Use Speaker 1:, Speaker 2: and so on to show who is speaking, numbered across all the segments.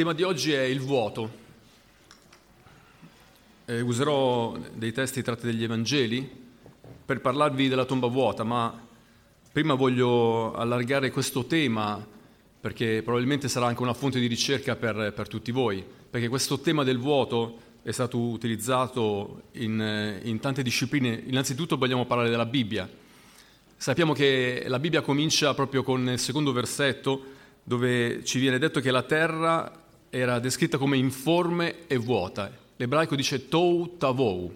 Speaker 1: tema di oggi è il vuoto. Eh, userò dei testi tratti dagli Evangeli per parlarvi della tomba vuota, ma prima voglio allargare questo tema perché probabilmente sarà anche una fonte di ricerca per, per tutti voi, perché questo tema del vuoto è stato utilizzato in, in tante discipline. Innanzitutto vogliamo parlare della Bibbia. Sappiamo che la Bibbia comincia proprio con il secondo versetto dove ci viene detto che la terra era descritta come informe e vuota. L'ebraico dice tou tavou,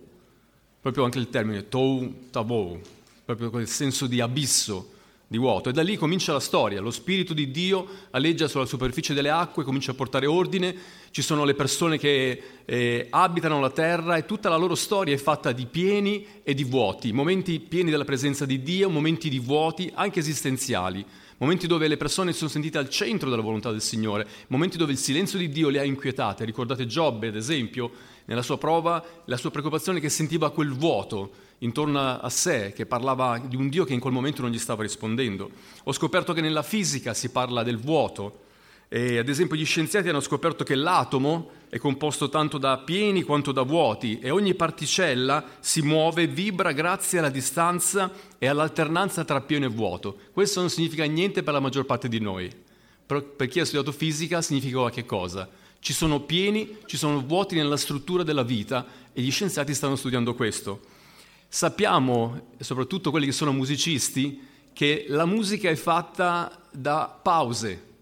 Speaker 1: proprio anche il termine tou tavou, proprio quel senso di abisso, di vuoto. E da lì comincia la storia, lo Spirito di Dio alleggia sulla superficie delle acque, comincia a portare ordine, ci sono le persone che eh, abitano la terra e tutta la loro storia è fatta di pieni e di vuoti, momenti pieni della presenza di Dio, momenti di vuoti anche esistenziali momenti dove le persone si sono sentite al centro della volontà del Signore, momenti dove il silenzio di Dio le ha inquietate. Ricordate Giobbe, ad esempio, nella sua prova, la sua preoccupazione che sentiva quel vuoto intorno a sé, che parlava di un Dio che in quel momento non gli stava rispondendo. Ho scoperto che nella fisica si parla del vuoto, e, ad esempio gli scienziati hanno scoperto che l'atomo è composto tanto da pieni quanto da vuoti e ogni particella si muove e vibra grazie alla distanza e all'alternanza tra pieno e vuoto. Questo non significa niente per la maggior parte di noi. Però per chi ha studiato fisica significa qualche cosa. Ci sono pieni, ci sono vuoti nella struttura della vita e gli scienziati stanno studiando questo. Sappiamo, soprattutto quelli che sono musicisti, che la musica è fatta da pause,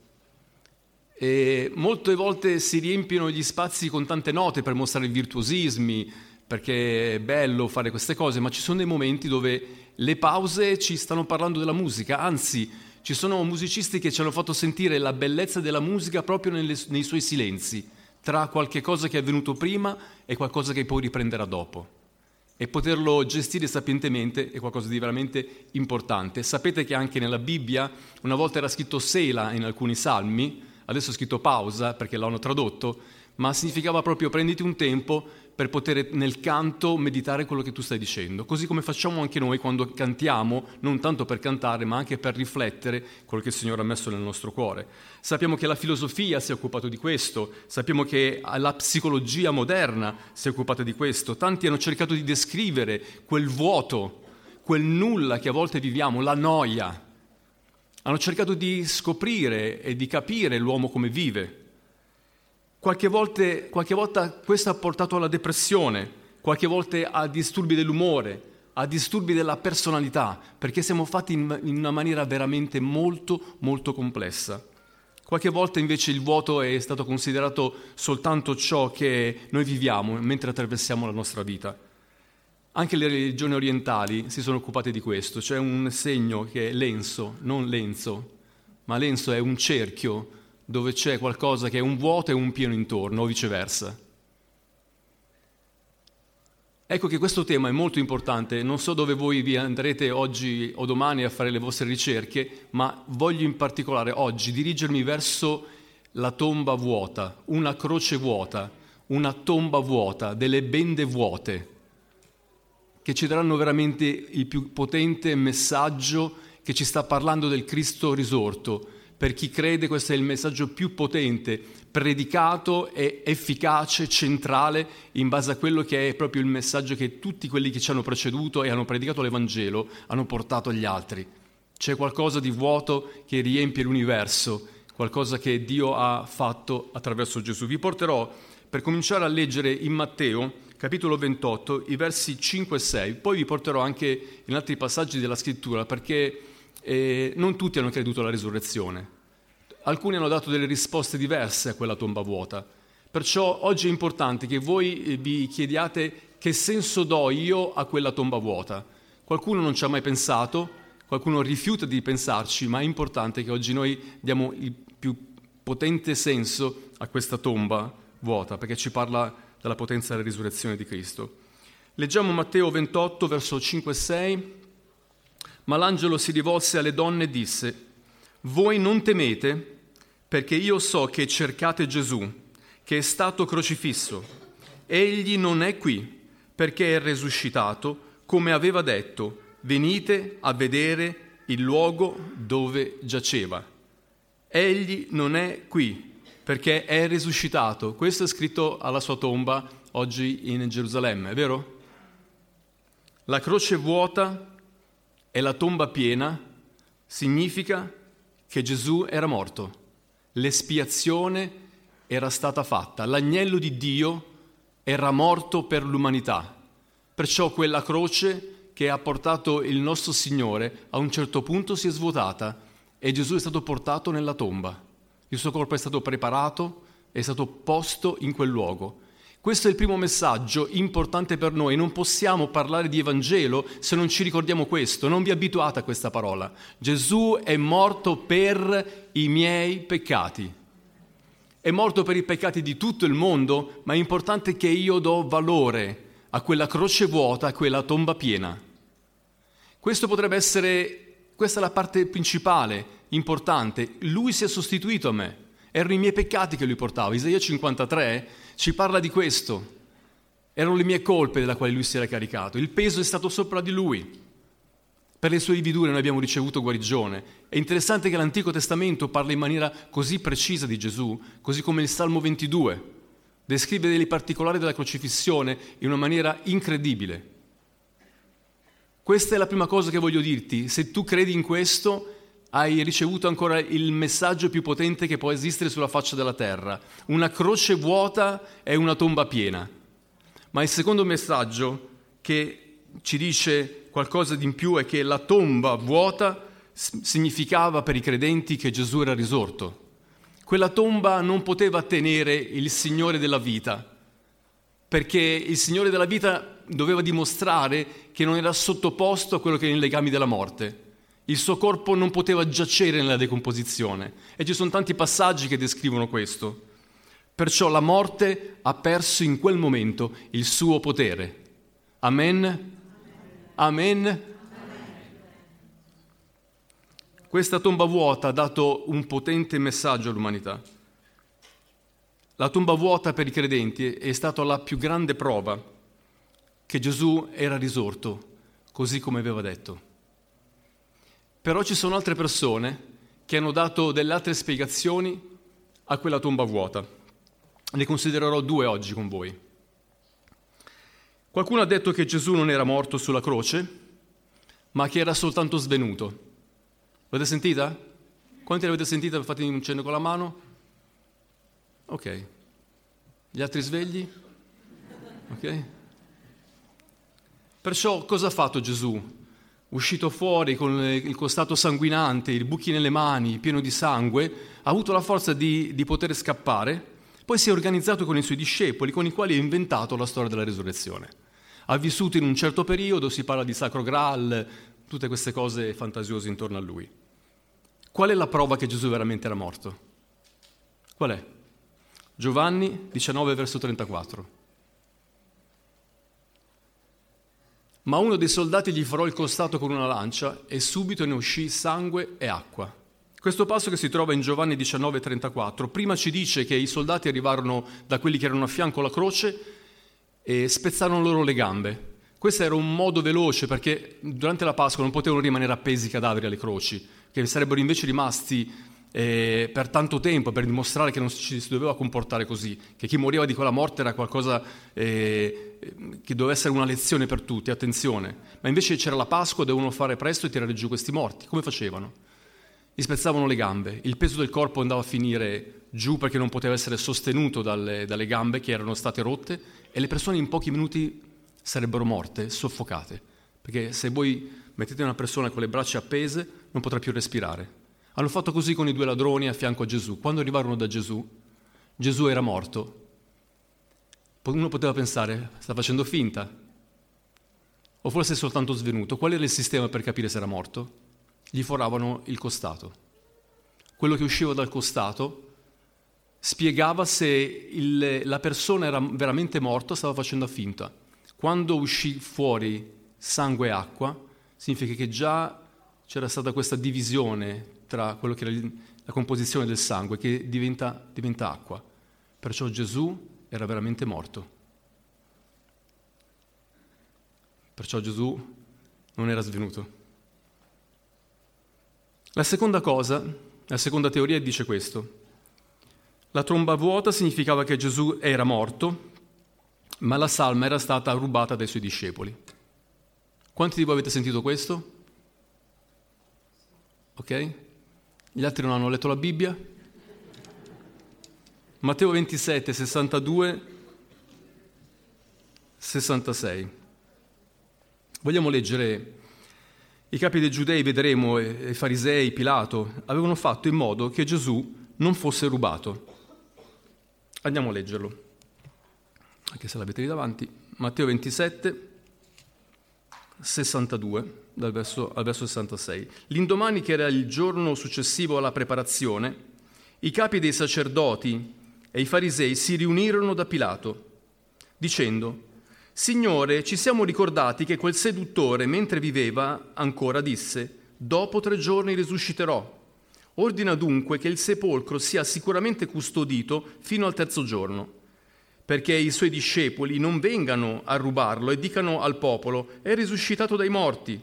Speaker 1: e molte volte si riempiono gli spazi con tante note per mostrare virtuosismi, perché è bello fare queste cose, ma ci sono dei momenti dove le pause ci stanno parlando della musica, anzi ci sono musicisti che ci hanno fatto sentire la bellezza della musica proprio nelle, nei suoi silenzi, tra qualche cosa che è avvenuto prima e qualcosa che poi riprenderà dopo. E poterlo gestire sapientemente è qualcosa di veramente importante. Sapete che anche nella Bibbia una volta era scritto Sela in alcuni salmi, adesso ho scritto pausa perché l'hanno tradotto, ma significava proprio prenditi un tempo per poter nel canto meditare quello che tu stai dicendo, così come facciamo anche noi quando cantiamo, non tanto per cantare, ma anche per riflettere quello che il Signore ha messo nel nostro cuore. Sappiamo che la filosofia si è occupata di questo, sappiamo che la psicologia moderna si è occupata di questo, tanti hanno cercato di descrivere quel vuoto, quel nulla che a volte viviamo, la noia, hanno cercato di scoprire e di capire l'uomo come vive. Qualche, volte, qualche volta questo ha portato alla depressione, qualche volta a disturbi dell'umore, a disturbi della personalità, perché siamo fatti in, in una maniera veramente molto, molto complessa. Qualche volta invece il vuoto è stato considerato soltanto ciò che noi viviamo mentre attraversiamo la nostra vita. Anche le religioni orientali si sono occupate di questo, c'è un segno che è lenzo, non lenzo, ma lenzo è un cerchio dove c'è qualcosa che è un vuoto e un pieno intorno, o viceversa. Ecco che questo tema è molto importante, non so dove voi vi andrete oggi o domani a fare le vostre ricerche, ma voglio in particolare oggi dirigermi verso la tomba vuota, una croce vuota, una tomba vuota, delle bende vuote che ci daranno veramente il più potente messaggio che ci sta parlando del Cristo risorto. Per chi crede questo è il messaggio più potente, predicato e efficace, centrale, in base a quello che è proprio il messaggio che tutti quelli che ci hanno preceduto e hanno predicato l'Evangelo hanno portato agli altri. C'è qualcosa di vuoto che riempie l'universo, qualcosa che Dio ha fatto attraverso Gesù. Vi porterò per cominciare a leggere in Matteo capitolo 28, i versi 5 e 6. Poi vi porterò anche in altri passaggi della scrittura perché eh, non tutti hanno creduto alla risurrezione. Alcuni hanno dato delle risposte diverse a quella tomba vuota. Perciò oggi è importante che voi eh, vi chiediate che senso do io a quella tomba vuota. Qualcuno non ci ha mai pensato, qualcuno rifiuta di pensarci, ma è importante che oggi noi diamo il più potente senso a questa tomba vuota, perché ci parla dalla potenza della risurrezione di Cristo. Leggiamo Matteo 28, verso 5 e 6. Ma l'angelo si rivolse alle donne e disse, Voi non temete, perché io so che cercate Gesù, che è stato crocifisso. Egli non è qui, perché è risuscitato, come aveva detto, venite a vedere il luogo dove giaceva. Egli non è qui, perché è risuscitato. Questo è scritto alla sua tomba oggi in Gerusalemme, è vero? La croce vuota e la tomba piena significa che Gesù era morto, l'espiazione era stata fatta, l'agnello di Dio era morto per l'umanità. Perciò quella croce che ha portato il nostro Signore a un certo punto si è svuotata e Gesù è stato portato nella tomba. Il suo corpo è stato preparato, è stato posto in quel luogo. Questo è il primo messaggio importante per noi. Non possiamo parlare di Evangelo se non ci ricordiamo questo. Non vi abituate a questa parola. Gesù è morto per i miei peccati. È morto per i peccati di tutto il mondo, ma è importante che io do valore a quella croce vuota, a quella tomba piena. Questo potrebbe essere, questa è la parte principale, importante. Lui si è sostituito a me. Erano i miei peccati che lui portava. Isaia 53 ci parla di questo. Erano le mie colpe della quale lui si era caricato. Il peso è stato sopra di lui. Per le sue lividure noi abbiamo ricevuto guarigione. È interessante che l'Antico Testamento parla in maniera così precisa di Gesù, così come il Salmo 22 descrive dei particolari della crocifissione in una maniera incredibile. Questa è la prima cosa che voglio dirti. Se tu credi in questo, hai ricevuto ancora il messaggio più potente che può esistere sulla faccia della terra. Una croce vuota è una tomba piena. Ma il secondo messaggio che ci dice qualcosa di in più è che la tomba vuota significava per i credenti che Gesù era risorto. Quella tomba non poteva tenere il Signore della vita, perché il Signore della vita doveva dimostrare che non era sottoposto a quello che erano i legami della morte. Il suo corpo non poteva giacere nella decomposizione e ci sono tanti passaggi che descrivono questo. Perciò la morte ha perso in quel momento il suo potere. Amen? Amen? Questa tomba vuota ha dato un potente messaggio all'umanità. La tomba vuota per i credenti è stata la più grande prova che Gesù era risorto, così come aveva detto. Però ci sono altre persone che hanno dato delle altre spiegazioni a quella tomba vuota. Ne considererò due oggi con voi. Qualcuno ha detto che Gesù non era morto sulla croce, ma che era soltanto svenuto. L'avete sentita? Quanti l'avete sentita? Fate un cenno con la mano. Ok. Gli altri svegli? Ok. Perciò cosa ha fatto Gesù? Uscito fuori con il costato sanguinante, i buchi nelle mani, pieno di sangue, ha avuto la forza di, di poter scappare, poi si è organizzato con i suoi discepoli, con i quali ha inventato la storia della risurrezione. Ha vissuto in un certo periodo, si parla di Sacro Graal, tutte queste cose fantasiose intorno a lui. Qual è la prova che Gesù veramente era morto? Qual è? Giovanni 19, verso 34. Ma uno dei soldati gli farò il costato con una lancia e subito ne uscì sangue e acqua. Questo passo che si trova in Giovanni 19, 34, prima ci dice che i soldati arrivarono da quelli che erano a fianco alla croce e spezzarono loro le gambe. Questo era un modo veloce perché durante la Pasqua non potevano rimanere appesi i cadaveri alle croci, che sarebbero invece rimasti eh, per tanto tempo per dimostrare che non ci si doveva comportare così, che chi moriva di quella morte era qualcosa eh, che doveva essere una lezione per tutti, attenzione. Ma invece c'era la Pasqua, dovevano fare presto e tirare giù questi morti. Come facevano? Gli spezzavano le gambe, il peso del corpo andava a finire giù perché non poteva essere sostenuto dalle, dalle gambe che erano state rotte e le persone in pochi minuti sarebbero morte, soffocate. Perché se voi mettete una persona con le braccia appese, non potrà più respirare. Hanno fatto così con i due ladroni a fianco a Gesù. Quando arrivarono da Gesù, Gesù era morto. Uno poteva pensare, sta facendo finta, o forse è soltanto svenuto. Qual era il sistema per capire se era morto? Gli foravano il costato. Quello che usciva dal costato spiegava se il, la persona era veramente morta o stava facendo finta. Quando uscì fuori sangue e acqua, significa che già c'era stata questa divisione tra quello che era la composizione del sangue, che diventa, diventa acqua. Perciò Gesù era veramente morto. Perciò Gesù non era svenuto. La seconda cosa, la seconda teoria dice questo. La tromba vuota significava che Gesù era morto, ma la salma era stata rubata dai suoi discepoli. Quanti di voi avete sentito questo? Ok? Gli altri non hanno letto la Bibbia? Matteo 27, 62, 66. Vogliamo leggere i capi dei giudei, vedremo, i farisei, Pilato, avevano fatto in modo che Gesù non fosse rubato. Andiamo a leggerlo, anche se l'avete lì davanti. Matteo 27, 62, dal verso, al verso 66. L'indomani, che era il giorno successivo alla preparazione, i capi dei sacerdoti e i farisei si riunirono da Pilato, dicendo, Signore, ci siamo ricordati che quel seduttore, mentre viveva, ancora disse, dopo tre giorni risusciterò. Ordina dunque che il sepolcro sia sicuramente custodito fino al terzo giorno, perché i suoi discepoli non vengano a rubarlo e dicano al popolo, è risuscitato dai morti.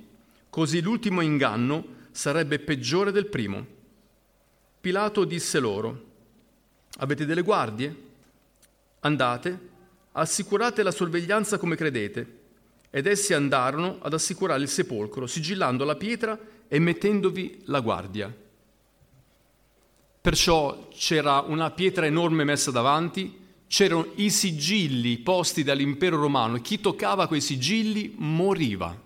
Speaker 1: Così l'ultimo inganno sarebbe peggiore del primo. Pilato disse loro, avete delle guardie? Andate assicurate la sorveglianza come credete. Ed essi andarono ad assicurare il sepolcro, sigillando la pietra e mettendovi la guardia. Perciò c'era una pietra enorme messa davanti, c'erano i sigilli posti dall'impero romano e chi toccava quei sigilli moriva.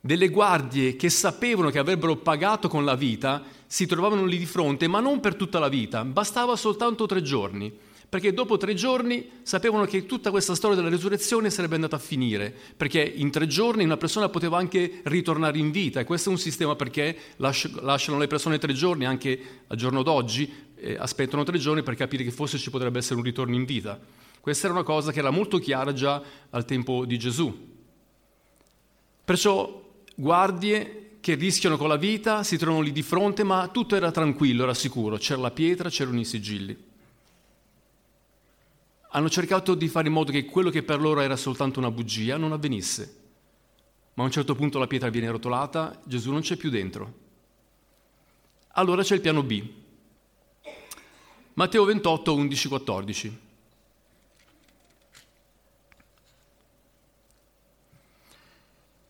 Speaker 1: Delle guardie che sapevano che avrebbero pagato con la vita si trovavano lì di fronte, ma non per tutta la vita, bastava soltanto tre giorni perché dopo tre giorni sapevano che tutta questa storia della resurrezione sarebbe andata a finire, perché in tre giorni una persona poteva anche ritornare in vita e questo è un sistema perché lasciano le persone tre giorni, anche al giorno d'oggi, eh, aspettano tre giorni per capire che forse ci potrebbe essere un ritorno in vita. Questa era una cosa che era molto chiara già al tempo di Gesù. Perciò guardie che rischiano con la vita si trovano lì di fronte, ma tutto era tranquillo, era sicuro, c'era la pietra, c'erano i sigilli hanno cercato di fare in modo che quello che per loro era soltanto una bugia non avvenisse. Ma a un certo punto la pietra viene rotolata, Gesù non c'è più dentro. Allora c'è il piano B. Matteo 28, 11, 14.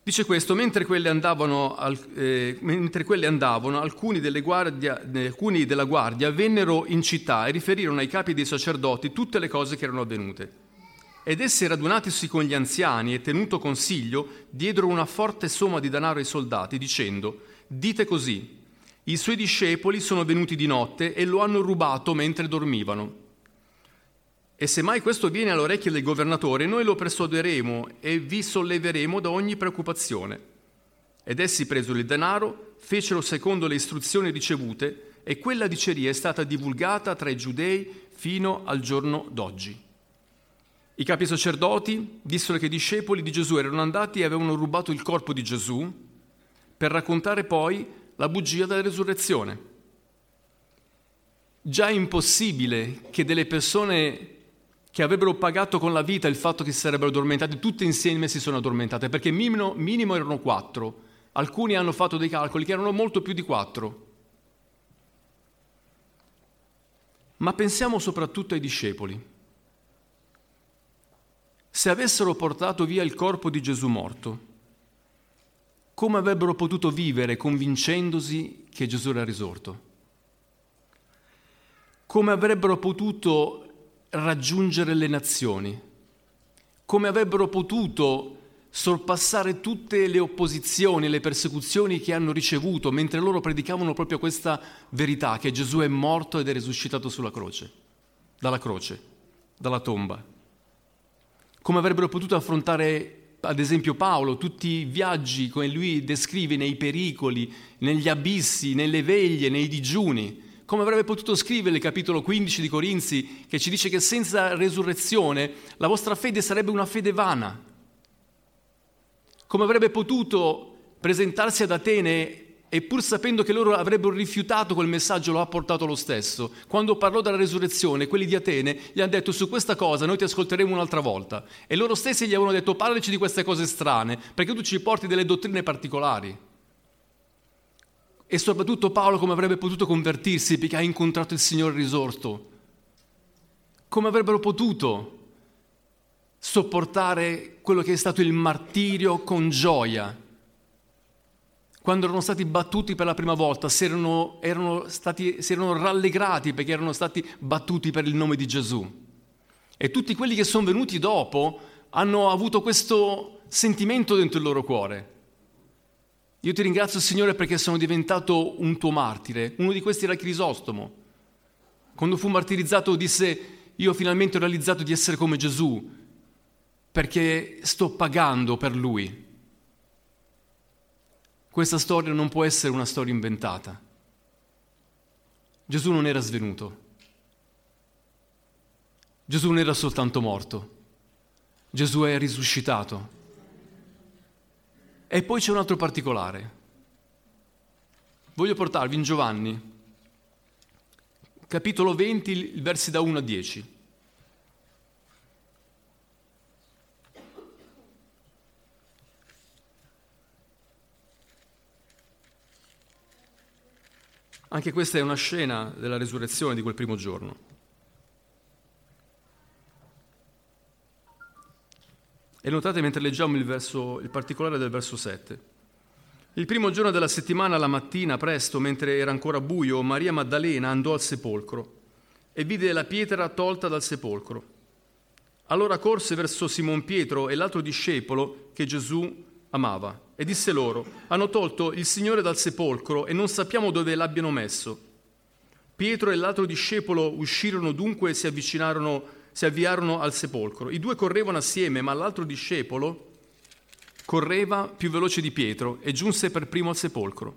Speaker 1: Dice questo, mentre quelle andavano, eh, mentre quelle andavano alcuni, guardia, alcuni, della guardia vennero in città e riferirono ai capi dei sacerdoti tutte le cose che erano avvenute. Ed essi radunatisi con gli anziani e tenuto consiglio, diedero una forte somma di denaro ai soldati, dicendo, dite così, i suoi discepoli sono venuti di notte e lo hanno rubato mentre dormivano. E se mai questo viene alle orecchie del governatore, noi lo persuaderemo e vi solleveremo da ogni preoccupazione. Ed essi presero il denaro, fecero secondo le istruzioni ricevute e quella diceria è stata divulgata tra i giudei fino al giorno d'oggi. I capi sacerdoti dissero che i discepoli di Gesù erano andati e avevano rubato il corpo di Gesù per raccontare poi la bugia della resurrezione. Già è impossibile che delle persone che avrebbero pagato con la vita il fatto che si sarebbero addormentati, tutte insieme si sono addormentate, perché minimo, minimo erano quattro. Alcuni hanno fatto dei calcoli che erano molto più di quattro. Ma pensiamo soprattutto ai discepoli. Se avessero portato via il corpo di Gesù morto, come avrebbero potuto vivere convincendosi che Gesù era risorto? Come avrebbero potuto raggiungere le nazioni, come avrebbero potuto sorpassare tutte le opposizioni e le persecuzioni che hanno ricevuto mentre loro predicavano proprio questa verità, che Gesù è morto ed è risuscitato sulla croce, dalla croce, dalla tomba. Come avrebbero potuto affrontare, ad esempio, Paolo, tutti i viaggi come lui descrive nei pericoli, negli abissi, nelle veglie, nei digiuni come avrebbe potuto scrivere il capitolo 15 di Corinzi che ci dice che senza resurrezione la vostra fede sarebbe una fede vana. Come avrebbe potuto presentarsi ad Atene e pur sapendo che loro avrebbero rifiutato quel messaggio lo ha portato lo stesso. Quando parlò della resurrezione, quelli di Atene gli hanno detto su questa cosa noi ti ascolteremo un'altra volta. E loro stessi gli avevano detto parlaci di queste cose strane, perché tu ci porti delle dottrine particolari. E soprattutto Paolo come avrebbe potuto convertirsi perché ha incontrato il Signore risorto. Come avrebbero potuto sopportare quello che è stato il martirio con gioia. Quando erano stati battuti per la prima volta, si erano, erano stati, si erano rallegrati perché erano stati battuti per il nome di Gesù. E tutti quelli che sono venuti dopo hanno avuto questo sentimento dentro il loro cuore. Io ti ringrazio Signore perché sono diventato un tuo martire. Uno di questi era Crisostomo. Quando fu martirizzato disse io finalmente ho realizzato di essere come Gesù perché sto pagando per lui. Questa storia non può essere una storia inventata. Gesù non era svenuto. Gesù non era soltanto morto. Gesù è risuscitato. E poi c'è un altro particolare. Voglio portarvi in Giovanni, capitolo 20, versi da 1 a 10. Anche questa è una scena della resurrezione di quel primo giorno. E notate mentre leggiamo il, verso, il particolare del verso 7. Il primo giorno della settimana, la mattina, presto, mentre era ancora buio, Maria Maddalena andò al sepolcro e vide la pietra tolta dal sepolcro. Allora corse verso Simon Pietro e l'altro discepolo che Gesù amava e disse loro, hanno tolto il Signore dal sepolcro e non sappiamo dove l'abbiano messo. Pietro e l'altro discepolo uscirono dunque e si avvicinarono, si avviarono al sepolcro. I due correvano assieme, ma l'altro discepolo correva più veloce di Pietro e giunse per primo al sepolcro.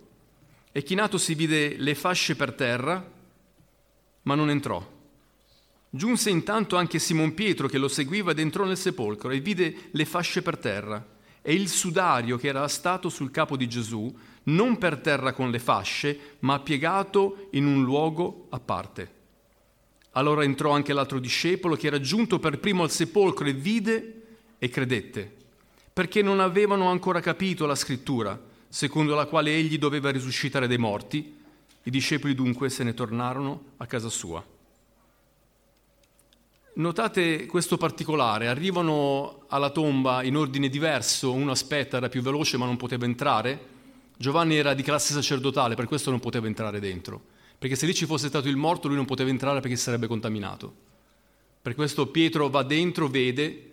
Speaker 1: E chinatosi vide le fasce per terra, ma non entrò. Giunse intanto anche Simon Pietro che lo seguiva ed entrò nel sepolcro e vide le fasce per terra e il sudario che era stato sul capo di Gesù, non per terra con le fasce, ma piegato in un luogo a parte. Allora entrò anche l'altro discepolo che era giunto per primo al sepolcro e vide e credette perché non avevano ancora capito la scrittura, secondo la quale egli doveva risuscitare dai morti. I discepoli dunque se ne tornarono a casa sua. Notate questo particolare, arrivano alla tomba in ordine diverso, uno aspetta, era più veloce ma non poteva entrare. Giovanni era di classe sacerdotale, per questo non poteva entrare dentro, perché se lì ci fosse stato il morto lui non poteva entrare perché sarebbe contaminato. Per questo Pietro va dentro, vede,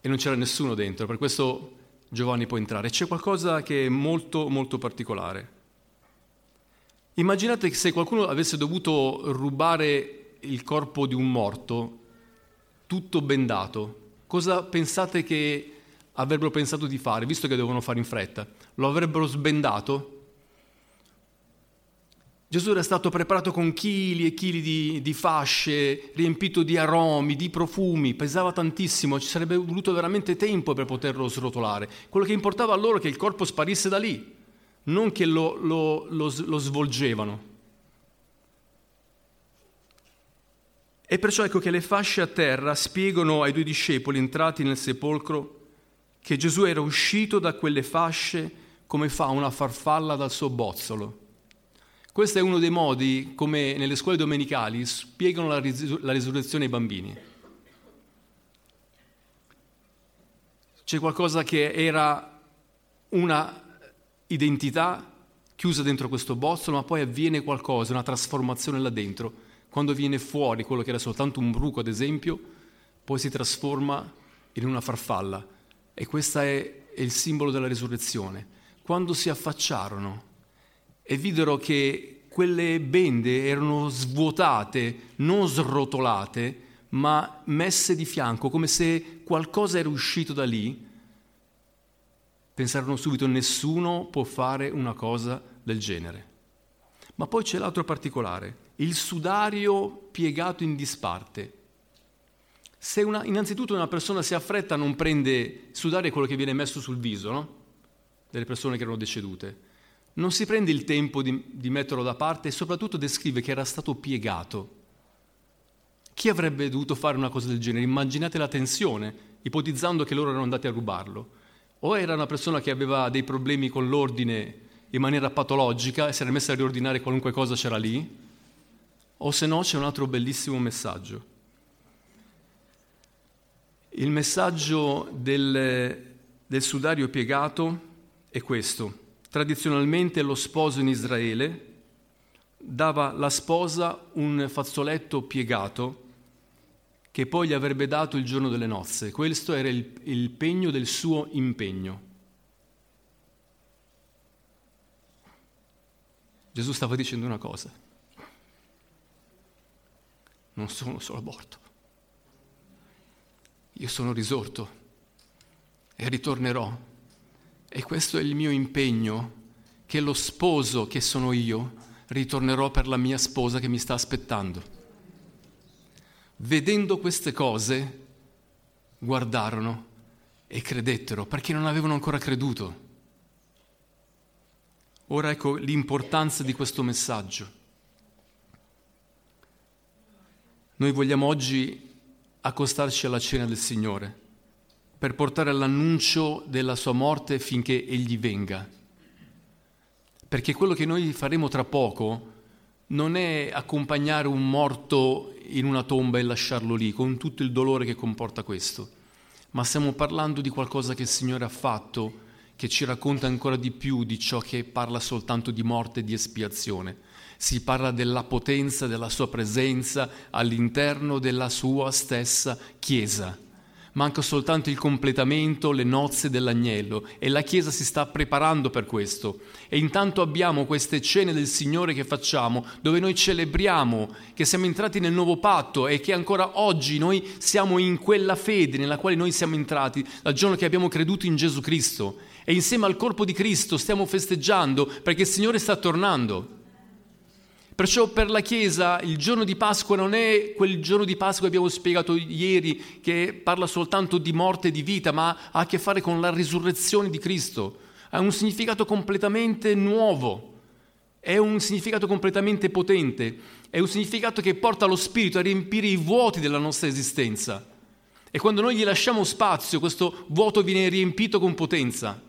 Speaker 1: e non c'era nessuno dentro, per questo Giovanni può entrare. C'è qualcosa che è molto, molto particolare. Immaginate che se qualcuno avesse dovuto rubare il corpo di un morto, tutto bendato, cosa pensate che avrebbero pensato di fare, visto che devono fare in fretta? Lo avrebbero sbendato? Gesù era stato preparato con chili e chili di, di, fasce, riempito di aromi, di profumi, pesava tantissimo, ci sarebbe voluto veramente tempo per poterlo srotolare. Quello che importava a loro è che il corpo sparisse da lì, non che lo, lo, lo, lo svolgevano. E perciò ecco che le fasce a terra spiegano ai due discepoli entrati nel sepolcro che Gesù era uscito da quelle fasce come fa una farfalla dal suo bozzolo. Questo è uno dei modi come nelle scuole domenicali spiegano la, ris- la risurrezione ai bambini. C'è qualcosa che era una identità chiusa dentro questo bozzolo, ma poi avviene qualcosa, una trasformazione là dentro. Quando viene fuori quello che era soltanto un bruco, ad esempio, poi si trasforma in una farfalla. E questo è, è il simbolo della risurrezione. Quando si affacciarono e videro che quelle bende erano svuotate, non srotolate, ma messe di fianco, come se qualcosa era uscito da lì. Pensarono subito, nessuno può fare una cosa del genere. Ma poi c'è l'altro particolare, il sudario piegato in disparte. Se una, innanzitutto una persona si affretta non prende sudario è quello che viene messo sul viso, no? Delle persone che erano decedute non si prende il tempo di, di metterlo da parte e soprattutto descrive che era stato piegato. Chi avrebbe dovuto fare una cosa del genere? Immaginate la tensione, ipotizzando che loro erano andati a rubarlo. O era una persona che aveva dei problemi con l'ordine in maniera patologica e si era messa a riordinare qualunque cosa c'era lì, o se no c'è un altro bellissimo messaggio. Il messaggio del, del sudario piegato è questo. Tradizionalmente lo sposo in Israele dava alla sposa un fazzoletto piegato che poi gli avrebbe dato il giorno delle nozze. Questo era il, il pegno del suo impegno. Gesù stava dicendo una cosa. Non sono solo morto. Io sono risorto e ritornerò. E questo è il mio impegno, che lo sposo che sono io ritornerò per la mia sposa che mi sta aspettando. Vedendo queste cose, guardarono e credettero perché non avevano ancora creduto. Ora ecco l'importanza di questo messaggio. Noi vogliamo oggi accostarci alla cena del Signore per portare l'annuncio della sua morte finché Egli venga. Perché quello che noi faremo tra poco non è accompagnare un morto in una tomba e lasciarlo lì, con tutto il dolore che comporta questo, ma stiamo parlando di qualcosa che il Signore ha fatto, che ci racconta ancora di più di ciò che parla soltanto di morte e di espiazione. Si parla della potenza della sua presenza all'interno della sua stessa Chiesa manca soltanto il completamento, le nozze dell'agnello e la Chiesa si sta preparando per questo. E intanto abbiamo queste cene del Signore che facciamo, dove noi celebriamo che siamo entrati nel nuovo patto e che ancora oggi noi siamo in quella fede nella quale noi siamo entrati dal giorno che abbiamo creduto in Gesù Cristo. E insieme al corpo di Cristo stiamo festeggiando perché il Signore sta tornando. Perciò per la Chiesa il giorno di Pasqua non è quel giorno di Pasqua che abbiamo spiegato ieri, che parla soltanto di morte e di vita, ma ha a che fare con la risurrezione di Cristo. Ha un significato completamente nuovo, è un significato completamente potente, è un significato che porta lo Spirito a riempire i vuoti della nostra esistenza. E quando noi gli lasciamo spazio, questo vuoto viene riempito con potenza.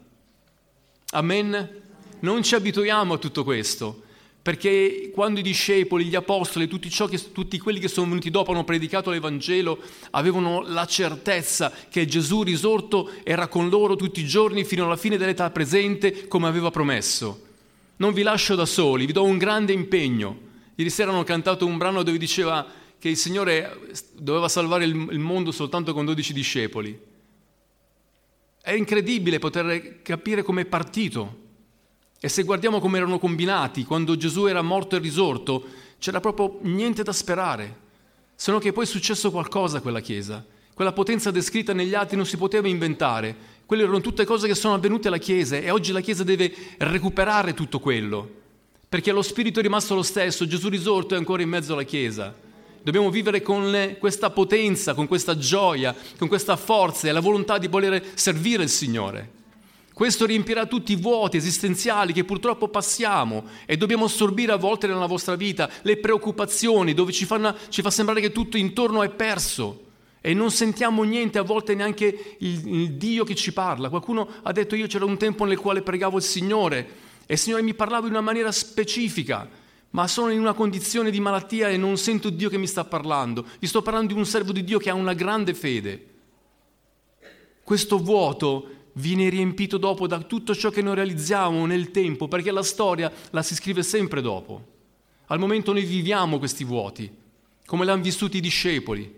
Speaker 1: Amen? Non ci abituiamo a tutto questo. Perché quando i discepoli, gli apostoli, tutti, che, tutti, quelli che sono venuti dopo hanno predicato l'Evangelo, avevano la certezza che Gesù risorto era con loro tutti i giorni fino alla fine dell'età presente, come aveva promesso. Non vi lascio da soli, vi do un grande impegno. Ieri sera hanno cantato un brano dove diceva che il Signore doveva salvare il mondo soltanto con dodici discepoli. È incredibile poter capire come è partito e se guardiamo come erano combinati, quando Gesù era morto e risorto, c'era proprio niente da sperare, se non che poi è successo qualcosa a quella Chiesa. Quella potenza descritta negli atti non si poteva inventare, quelle erano tutte cose che sono avvenute alla Chiesa e oggi la Chiesa deve recuperare tutto quello, perché lo Spirito è rimasto lo stesso, Gesù risorto è ancora in mezzo alla Chiesa. Dobbiamo vivere con questa potenza, con questa gioia, con questa forza e la volontà di voler servire il Signore. Questo riempirà tutti i vuoti esistenziali che purtroppo passiamo e dobbiamo assorbire a volte nella vostra vita, le preoccupazioni dove ci, fanno, ci fa sembrare che tutto intorno è perso e non sentiamo niente, a volte neanche il, il Dio che ci parla. Qualcuno ha detto io c'era un tempo nel quale pregavo il Signore e il Signore mi parlava in una maniera specifica, ma sono in una condizione di malattia e non sento Dio che mi sta parlando. Vi sto parlando di un servo di Dio che ha una grande fede. Questo vuoto viene riempito dopo da tutto ciò che noi realizziamo nel tempo, perché la storia la si scrive sempre dopo. Al momento noi viviamo questi vuoti, come l'hanno vissuti i discepoli.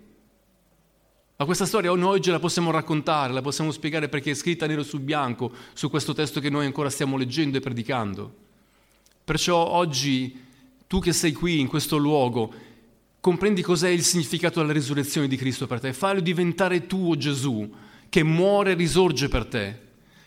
Speaker 1: Ma questa storia noi oggi la possiamo raccontare, la possiamo spiegare perché è scritta nero su bianco su questo testo che noi ancora stiamo leggendo e predicando. Perciò oggi tu che sei qui in questo luogo, comprendi cos'è il significato della risurrezione di Cristo per te, fallo diventare tuo Gesù, che muore e risorge per te.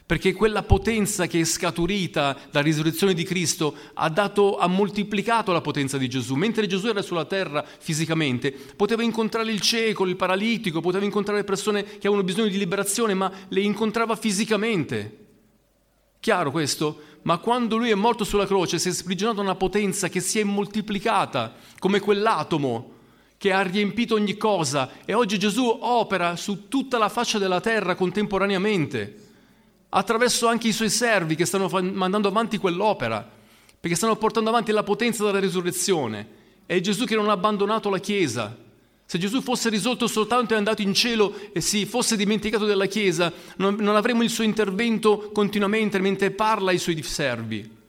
Speaker 1: Perché quella potenza che è scaturita dalla risurrezione di Cristo ha, dato, ha moltiplicato la potenza di Gesù. Mentre Gesù era sulla terra fisicamente, poteva incontrare il cieco, il paralitico, poteva incontrare persone che avevano bisogno di liberazione, ma le incontrava fisicamente. Chiaro questo? Ma quando lui è morto sulla croce si è sprigionata una potenza che si è moltiplicata come quell'atomo che ha riempito ogni cosa e oggi Gesù opera su tutta la faccia della terra contemporaneamente. attraverso anche i suoi servi che stanno mandando avanti quell'opera, perché stanno portando avanti la potenza della risurrezione. È Gesù che non ha abbandonato la Chiesa. Se Gesù fosse risolto soltanto e andato in cielo e si fosse dimenticato della Chiesa, non, non avremmo il suo intervento continuamente mentre parla ai suoi servi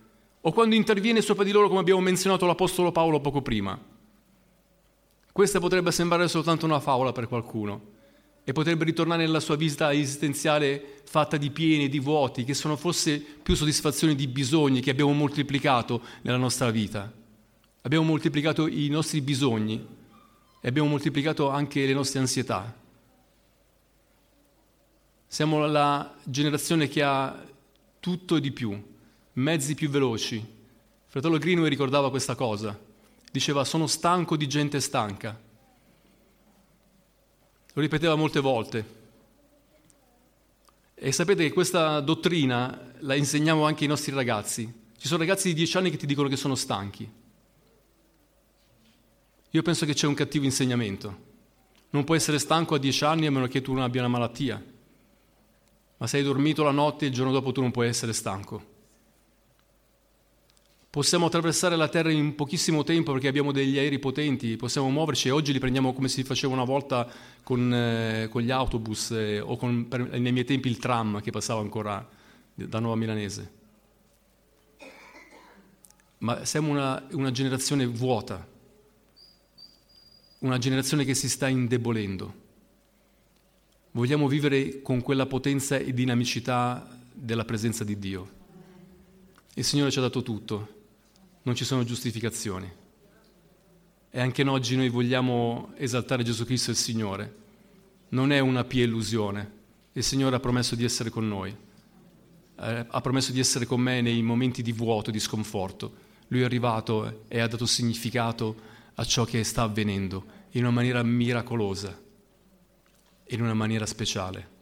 Speaker 1: o quando interviene sopra di loro come abbiamo menzionato l'Apostolo Paolo poco prima. Questa potrebbe sembrare soltanto una favola per qualcuno, e potrebbe ritornare nella sua vita esistenziale fatta di pieni e di vuoti, che sono forse più soddisfazioni di bisogni che abbiamo moltiplicato nella nostra vita. Abbiamo moltiplicato i nostri bisogni e abbiamo moltiplicato anche le nostre ansietà. Siamo la generazione che ha tutto e di più, mezzi più veloci. Fratello Greenway ricordava questa cosa. Diceva sono stanco di gente stanca. Lo ripeteva molte volte. E sapete che questa dottrina la insegniamo anche ai nostri ragazzi. Ci sono ragazzi di dieci anni che ti dicono che sono stanchi. Io penso che c'è un cattivo insegnamento. Non puoi essere stanco a dieci anni a meno che tu non abbia una malattia. Ma se hai dormito la notte il giorno dopo tu non puoi essere stanco. Possiamo attraversare la Terra in pochissimo tempo perché abbiamo degli aerei potenti, possiamo muoverci e oggi li prendiamo come si faceva una volta con, eh, con gli autobus eh, o con, per, nei miei tempi il tram che passava ancora da Nuova Milanese. Ma siamo una, una generazione vuota, una generazione che si sta indebolendo. Vogliamo vivere con quella potenza e dinamicità della presenza di Dio. Il Signore ci ha dato tutto non ci sono giustificazioni. E anche oggi noi vogliamo esaltare Gesù Cristo il Signore. Non è una pia illusione. Il Signore ha promesso di essere con noi. Eh, ha promesso di essere con me nei momenti di vuoto, di sconforto. Lui è arrivato e ha dato significato a ciò che sta avvenendo in una maniera miracolosa, in una maniera speciale.